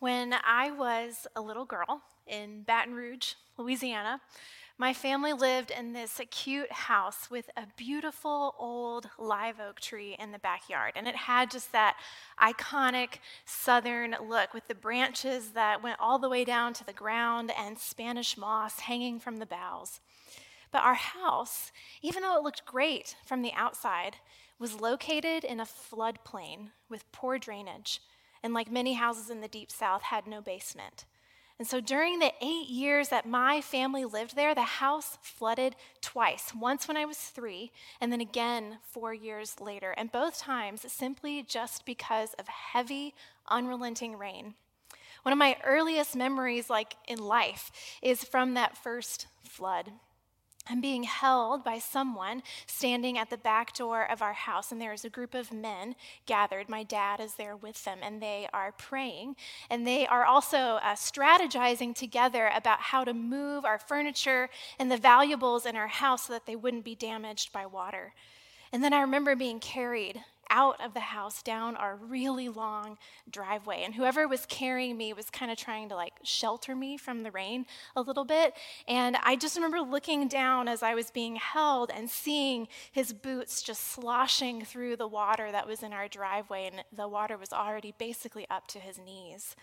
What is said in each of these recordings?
When I was a little girl in Baton Rouge, Louisiana, my family lived in this cute house with a beautiful old live oak tree in the backyard. And it had just that iconic southern look with the branches that went all the way down to the ground and Spanish moss hanging from the boughs. But our house, even though it looked great from the outside, was located in a floodplain with poor drainage and like many houses in the deep south, had no basement. And so during the eight years that my family lived there, the house flooded twice once when I was three, and then again four years later. And both times simply just because of heavy, unrelenting rain. One of my earliest memories, like in life, is from that first flood. I'm being held by someone standing at the back door of our house, and there is a group of men gathered. My dad is there with them, and they are praying. And they are also uh, strategizing together about how to move our furniture and the valuables in our house so that they wouldn't be damaged by water. And then I remember being carried out of the house down our really long driveway. And whoever was carrying me was kind of trying to like shelter me from the rain a little bit. And I just remember looking down as I was being held and seeing his boots just sloshing through the water that was in our driveway. And the water was already basically up to his knees.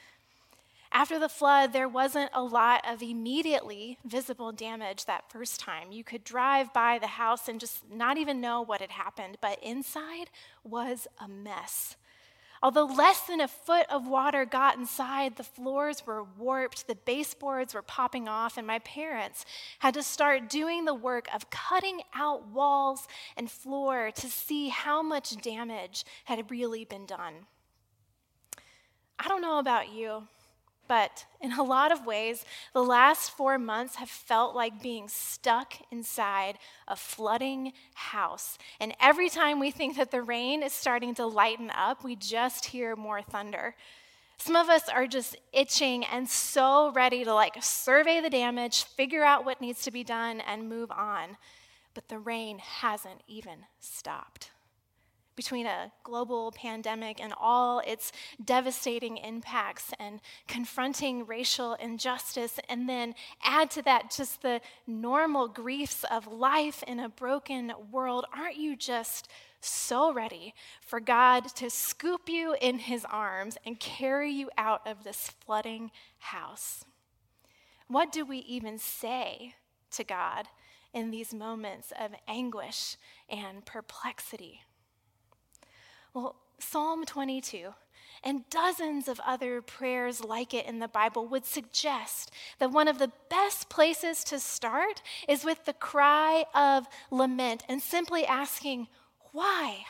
After the flood, there wasn't a lot of immediately visible damage that first time. You could drive by the house and just not even know what had happened, but inside was a mess. Although less than a foot of water got inside, the floors were warped, the baseboards were popping off, and my parents had to start doing the work of cutting out walls and floor to see how much damage had really been done. I don't know about you, but in a lot of ways, the last four months have felt like being stuck inside a flooding house. And every time we think that the rain is starting to lighten up, we just hear more thunder. Some of us are just itching and so ready to like survey the damage, figure out what needs to be done, and move on. But the rain hasn't even stopped between a global pandemic and all its devastating impacts and confronting racial injustice, and then add to that just the normal griefs of life in a broken world, aren't you just so ready for God to scoop you in his arms and carry you out of this flooding house? What do we even say to God in these moments of anguish and perplexity? Well, Psalm 22 and dozens of other prayers like it in the Bible would suggest that one of the best places to start is with the cry of lament and simply asking, Why?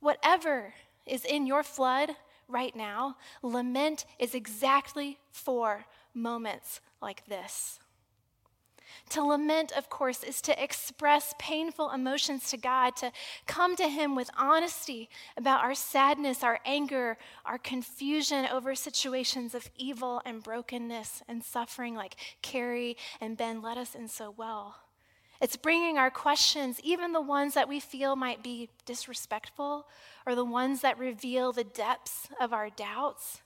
Whatever is in your flood right now, lament is exactly for moments like this. To lament, of course, is to express painful emotions to God, to come to Him with honesty about our sadness, our anger, our confusion over situations of evil and brokenness and suffering, like Carrie and Ben led us in so well. It's bringing our questions, even the ones that we feel might be disrespectful or the ones that reveal the depths of our doubts.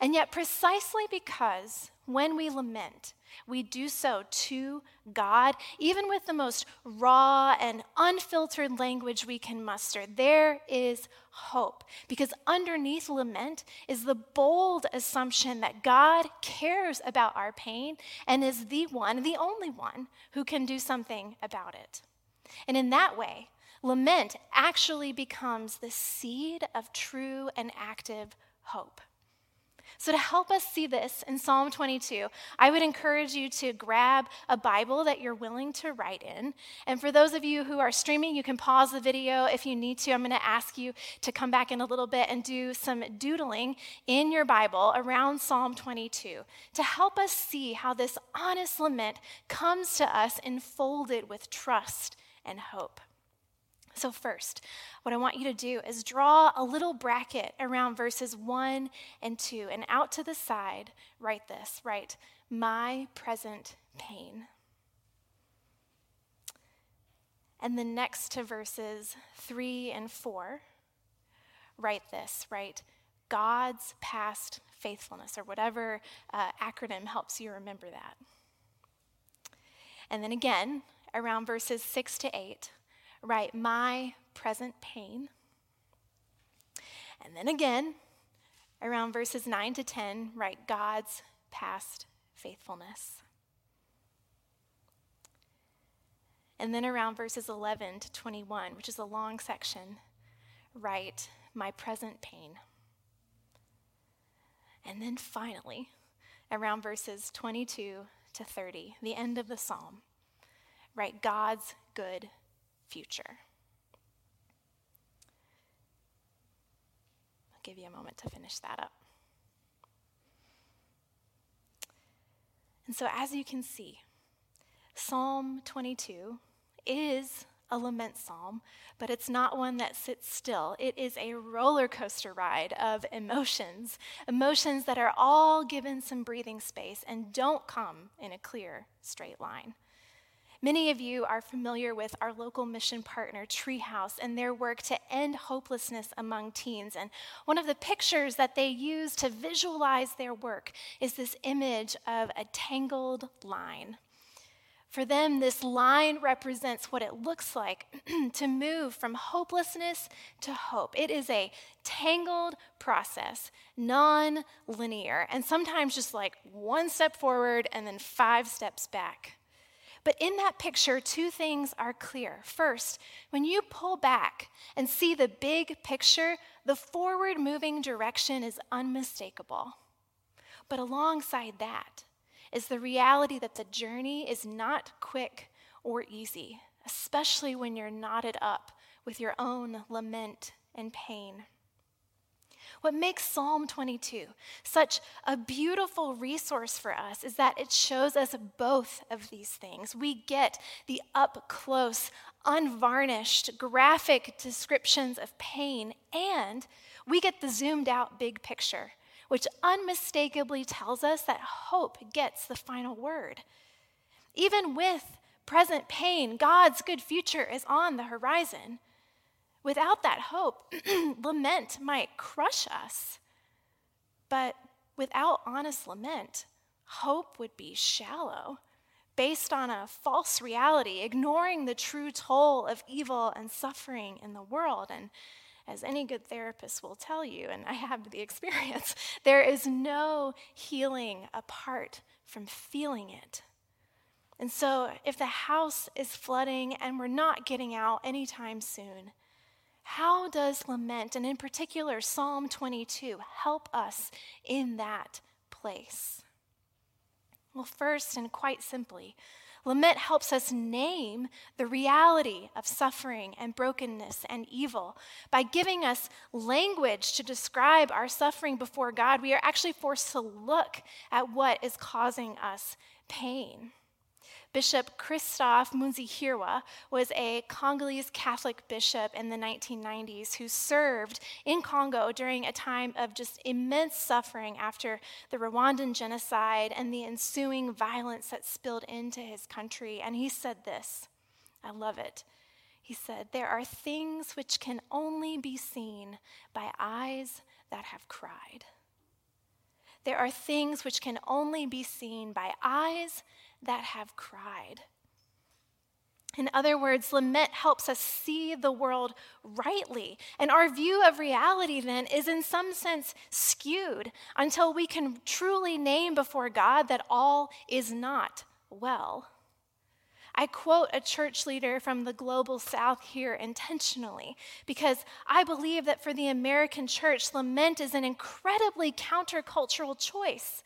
And yet, precisely because when we lament, we do so to God, even with the most raw and unfiltered language we can muster. There is hope because underneath lament is the bold assumption that God cares about our pain and is the one, the only one, who can do something about it. And in that way, lament actually becomes the seed of true and active hope. So, to help us see this in Psalm 22, I would encourage you to grab a Bible that you're willing to write in. And for those of you who are streaming, you can pause the video if you need to. I'm going to ask you to come back in a little bit and do some doodling in your Bible around Psalm 22 to help us see how this honest lament comes to us enfolded with trust and hope. So, first, what I want you to do is draw a little bracket around verses 1 and 2, and out to the side, write this write, my present pain. And then next to verses 3 and 4, write this write, God's past faithfulness, or whatever uh, acronym helps you remember that. And then again, around verses 6 to 8, write my present pain. And then again, around verses 9 to 10, write God's past faithfulness. And then around verses 11 to 21, which is a long section, write my present pain. And then finally, around verses 22 to 30, the end of the psalm, write God's good future. I'll give you a moment to finish that up. And so, as you can see, Psalm 22 is a lament psalm, but it's not one that sits still. It is a roller coaster ride of emotions, emotions that are all given some breathing space and don't come in a clear, straight line. Many of you are familiar with our local mission partner, Treehouse, and their work to end hopelessness among teens. And one of the pictures that they use to visualize their work is this image of a tangled line. For them, this line represents what it looks like to move from hopelessness to hope. It is a tangled process, non linear, and sometimes just like one step forward and then five steps back. But in that picture, two things are clear. First, when you pull back and see the big picture, the forward moving direction is unmistakable. But alongside that, is the reality that the journey is not quick or easy, especially when you're knotted up with your own lament and pain. What makes Psalm 22 such a beautiful resource for us is that it shows us both of these things. We get the up close, unvarnished, graphic descriptions of pain, and we get the zoomed out big picture which unmistakably tells us that hope gets the final word. Even with present pain, God's good future is on the horizon. Without that hope, lament might crush us. But without honest lament, hope would be shallow, based on a false reality, ignoring the true toll of evil and suffering in the world. And as any good therapist will tell you, and I have the experience, there is no healing apart from feeling it. And so, if the house is flooding and we're not getting out anytime soon, how does lament, and in particular Psalm 22, help us in that place? Well, first and quite simply, Lament helps us name the reality of suffering and brokenness and evil. By giving us language to describe our suffering before God, we are actually forced to look at what is causing us pain. Bishop Christophe Munzihirwa was a Congolese Catholic bishop in the 1990s who served in Congo during a time of just immense suffering after the Rwandan genocide and the ensuing violence that spilled into his country. And he said this I love it. He said, There are things which can only be seen by eyes that have cried. There are things which can only be seen by eyes that have cried. In other words, lament helps us see the world rightly. And our view of reality then is, in some sense, skewed until we can truly name before God that all is not well. I quote a church leader from the global south here intentionally because I believe that for the American church, lament is an incredibly countercultural choice.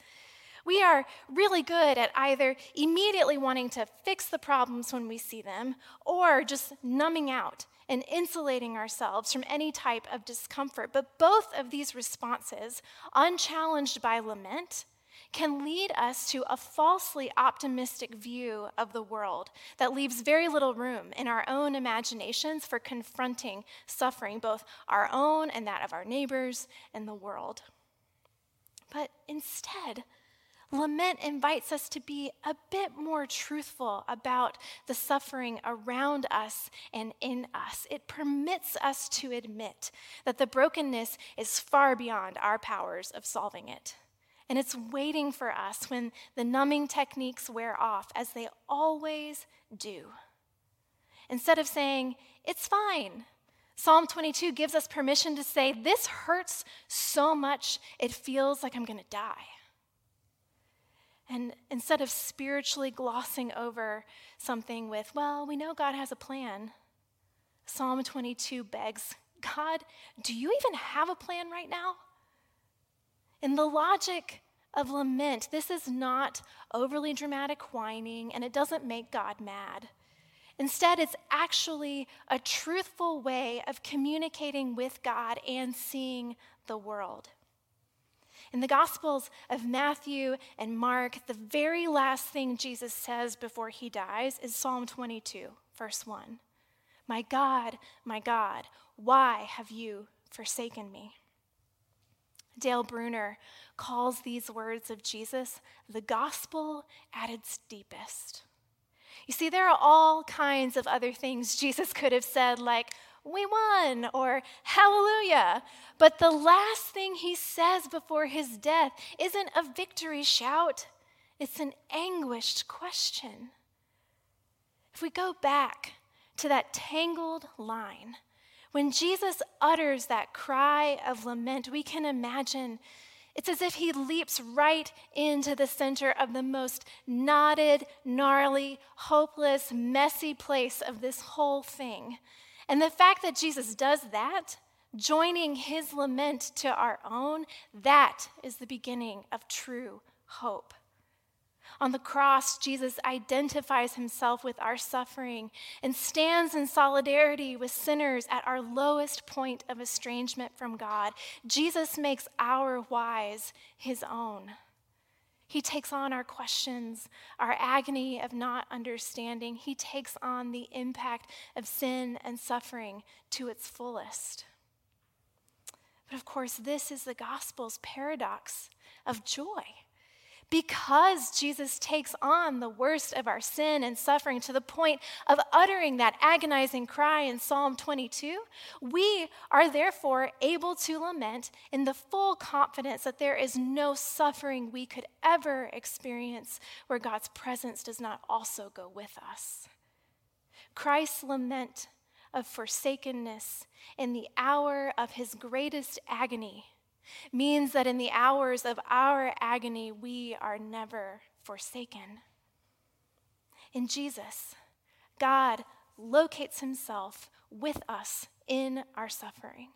We are really good at either immediately wanting to fix the problems when we see them or just numbing out and insulating ourselves from any type of discomfort. But both of these responses, unchallenged by lament, can lead us to a falsely optimistic view of the world that leaves very little room in our own imaginations for confronting suffering, both our own and that of our neighbors and the world. But instead, Lament invites us to be a bit more truthful about the suffering around us and in us. It permits us to admit that the brokenness is far beyond our powers of solving it. And it's waiting for us when the numbing techniques wear off, as they always do. Instead of saying, it's fine, Psalm 22 gives us permission to say, This hurts so much, it feels like I'm to die. And instead of spiritually glossing over something with, well, we know God has a plan, Psalm 22 begs, God, do you even have a plan right now? In the logic of lament, this is not overly dramatic whining, and it doesn't make God mad. Instead, it's actually a truthful way of communicating with God and seeing the world. In the Gospels of Matthew and Mark, the very last thing Jesus says before he dies is Psalm 22, verse 1. My God, my God, why have you forsaken me? Dale Bruner calls these words of Jesus the gospel at its deepest. You see, there are all kinds of other things Jesus could have said, like, we won, or hallelujah. But the last thing he says before his death isn't a victory shout, it's an anguished question. If we go back to that tangled line, when Jesus utters that cry of lament, we can imagine it's as if he leaps right into the center of the most knotted, gnarly, hopeless, messy place of this whole thing. And the fact that Jesus does that, joining his lament to our own, that is the beginning of true hope. On the cross, Jesus identifies himself with our suffering and stands in solidarity with sinners at our lowest point of estrangement from God. Jesus makes our whys his own. He takes on our questions, our agony of not understanding. He takes on the impact of sin and suffering to its fullest. But of course, this is the gospel's paradox of joy because Jesus takes on the worst of our sin and suffering to the point of uttering that agonizing cry in Psalm 22, we are therefore able to lament in the full confidence that there is no suffering we could ever experience where God's presence does not also go with us. Christ's lament of forsakenness in the hour of his greatest agony means that in the hours of our agony, we are never forsaken. In Jesus, God locates himself with us in our suffering.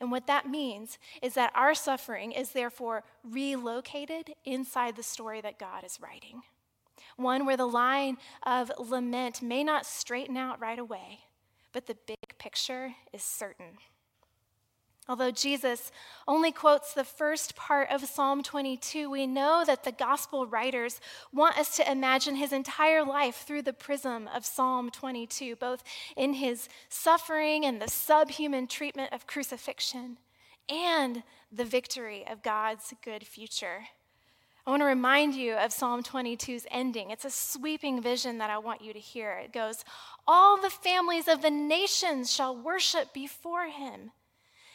And what that means is that our suffering is therefore relocated inside the story that God is writing. One where the line of lament may not straighten out right away, but the big picture is certain. Although Jesus only quotes the first part of Psalm 22, we know that the gospel writers want us to imagine his entire life through the prism of Psalm 22, both in his suffering and the subhuman treatment of crucifixion and the victory of God's good future. I want to remind you of Psalm 22's ending. It's a sweeping vision that I want you to hear. It goes, All the families of the nations shall worship before him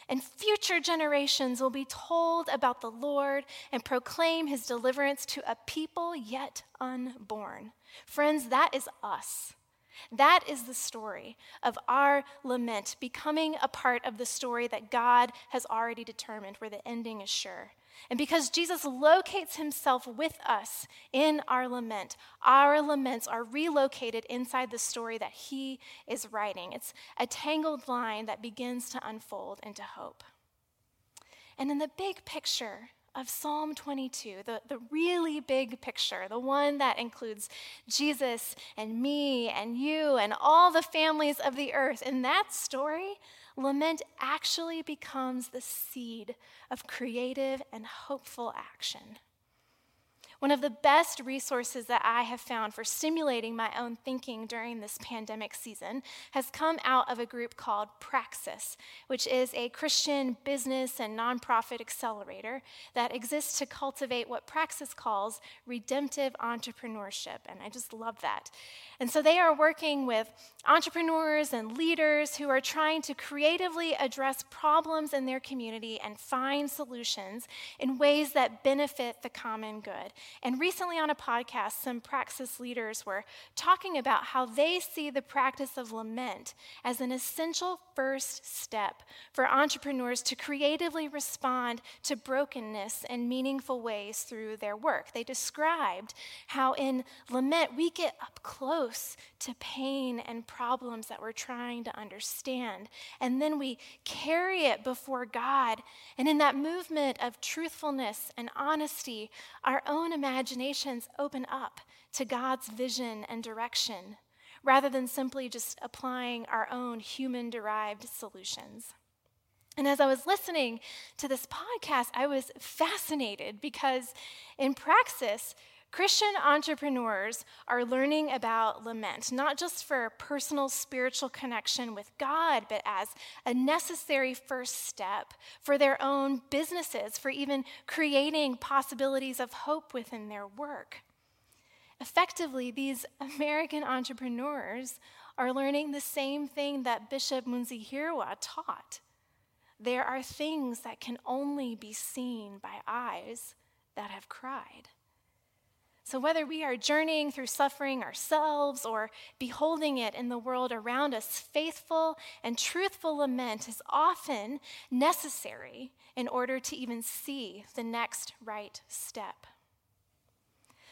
and future generations will be told about the Lord and proclaim his deliverance to a people yet unborn. Friends, that is us. That is the story of our lament becoming a part of the story that God has already determined, where the ending is sure. And because Jesus locates himself with us in our lament, our laments are relocated inside the story that he is writing. It's a tangled line that begins to unfold into hope. And in the big picture of Psalm 22, the, the really big picture, the one that includes Jesus and me and you and all the families of the earth, in that story, lament actually becomes the seed of creative and hopeful action. One of the best resources that I have found for stimulating my own thinking during this pandemic season has come out of a group called Praxis, which is a Christian business and nonprofit accelerator that exists to cultivate what Praxis calls redemptive entrepreneurship. And I just love that. And so they are working with entrepreneurs and leaders who are trying to creatively address problems in their community and find solutions in ways that benefit the common good. And recently on a podcast, some praxis leaders were talking about how they see the practice of lament as an essential first step for entrepreneurs to creatively respond to brokenness in meaningful ways through their work. They described how in lament we get up close to pain and problems that we're trying to understand. And then we carry it before God. And in that movement of truthfulness and honesty, our own imaginations open up to God's vision and direction rather than simply just applying our own human derived solutions. And as I was listening to this podcast, I was fascinated because in praxis, Christian entrepreneurs are learning about lament, not just for personal spiritual connection with God, but as a necessary first step for their own businesses, for even creating possibilities of hope within their work. Effectively, these American entrepreneurs are learning the same thing that Bishop Munzihirwa taught. There are things that can only be seen by eyes that have cried. So, whether we are journeying through suffering ourselves or beholding it in the world around us, faithful and truthful lament is often necessary in order to even see the next right step.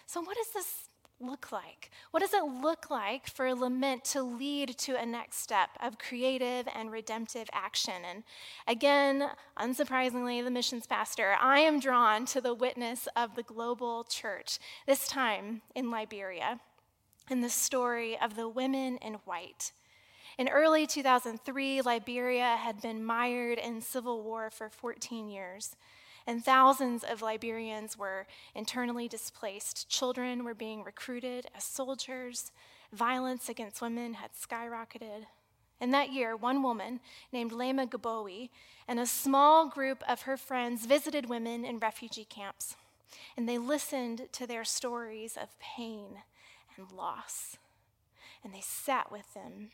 So, what does this look like? What does it look like for a lament to lead to a next step of creative and redemptive action? And again, unsurprisingly, the missions pastor, I am drawn to the witness of the global church, this time in Liberia, in the story of the women in white. In early 2003, Liberia had been mired in civil war for 14 years and thousands of Liberians were internally displaced. Children were being recruited as soldiers. Violence against women had skyrocketed. And that year, one woman named Leymah Gbowee and a small group of her friends visited women in refugee camps. And they listened to their stories of pain and loss. And they sat with them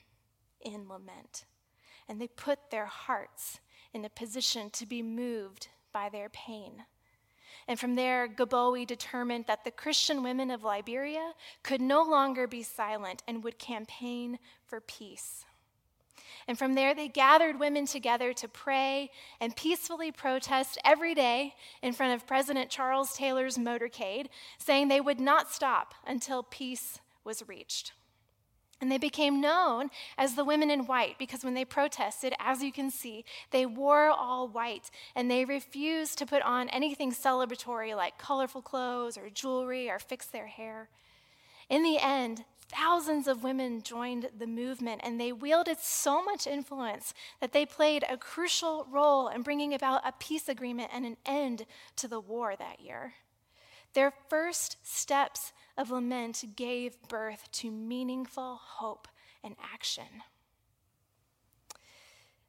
in lament. And they put their hearts in a position to be moved by their pain. And from there, Gbowee determined that the Christian women of Liberia could no longer be silent and would campaign for peace. And from there, they gathered women together to pray and peacefully protest every day in front of President Charles Taylor's motorcade, saying they would not stop until peace was reached. And they became known as the women in white because when they protested, as you can see, they wore all white and they refused to put on anything celebratory like colorful clothes or jewelry or fix their hair. In the end, thousands of women joined the movement and they wielded so much influence that they played a crucial role in bringing about a peace agreement and an end to the war that year. Their first steps of lament gave birth to meaningful hope and action.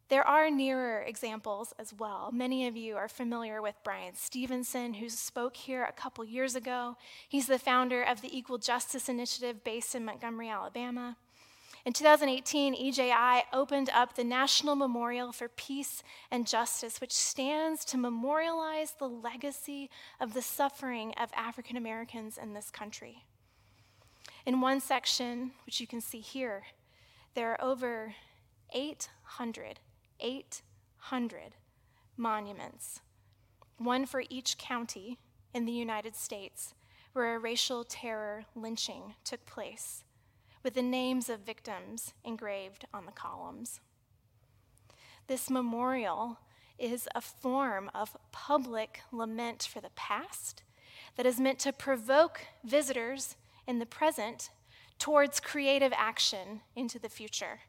There are nearer examples as well. Many of you are familiar with Bryan Stevenson, who spoke here a couple years ago. He's the founder of the Equal Justice Initiative based in Montgomery, Alabama. In 2018, EJI opened up the National Memorial for Peace and Justice, which stands to memorialize the legacy of the suffering of African Americans in this country. In one section, which you can see here, there are over 800, 800 monuments, one for each county in the United States where a racial terror lynching took place with the names of victims engraved on the columns. This memorial is a form of public lament for the past that is meant to provoke visitors in the present towards creative action into the future.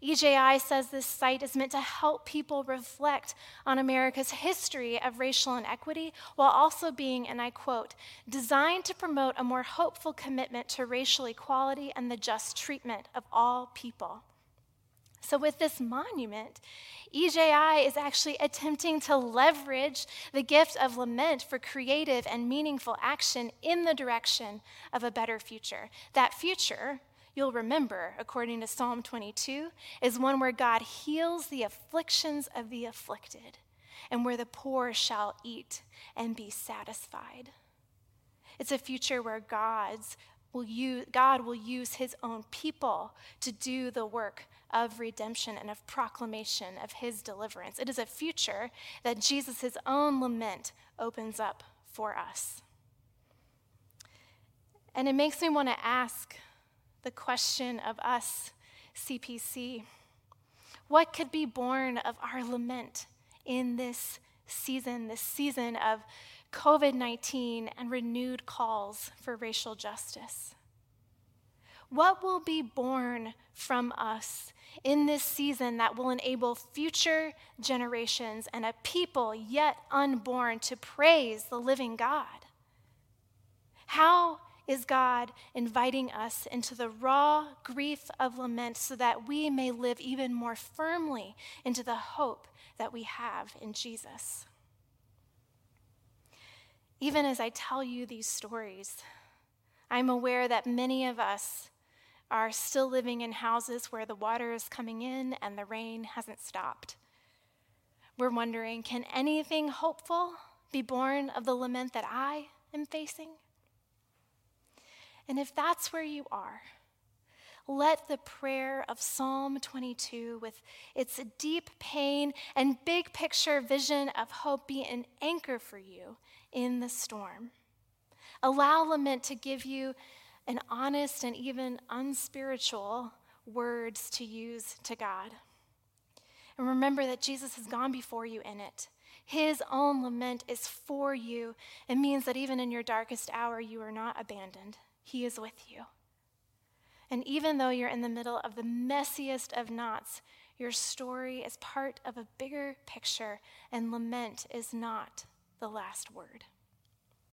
EJI says this site is meant to help people reflect on America's history of racial inequity while also being, and I quote, designed to promote a more hopeful commitment to racial equality and the just treatment of all people. So, with this monument, EJI is actually attempting to leverage the gift of lament for creative and meaningful action in the direction of a better future. That future, you'll remember, according to Psalm 22, is one where God heals the afflictions of the afflicted and where the poor shall eat and be satisfied. It's a future where God's will use, God will use his own people to do the work of redemption and of proclamation of his deliverance. It is a future that Jesus' own lament opens up for us. And it makes me want to ask the question of us, CPC what could be born of our lament in this season, this season of COVID 19 and renewed calls for racial justice? What will be born from us in this season that will enable future generations and a people yet unborn to praise the living God? How is God inviting us into the raw grief of lament so that we may live even more firmly into the hope that we have in Jesus? Even as I tell you these stories, I'm aware that many of us are still living in houses where the water is coming in and the rain hasn't stopped. We're wondering can anything hopeful be born of the lament that I am facing? And if that's where you are, let the prayer of Psalm 22, with its deep pain and big picture vision of hope, be an anchor for you in the storm. Allow lament to give you an honest and even unspiritual words to use to God. And remember that Jesus has gone before you in it. His own lament is for you. It means that even in your darkest hour, you are not abandoned. He is with you. And even though you're in the middle of the messiest of knots, your story is part of a bigger picture, and lament is not the last word.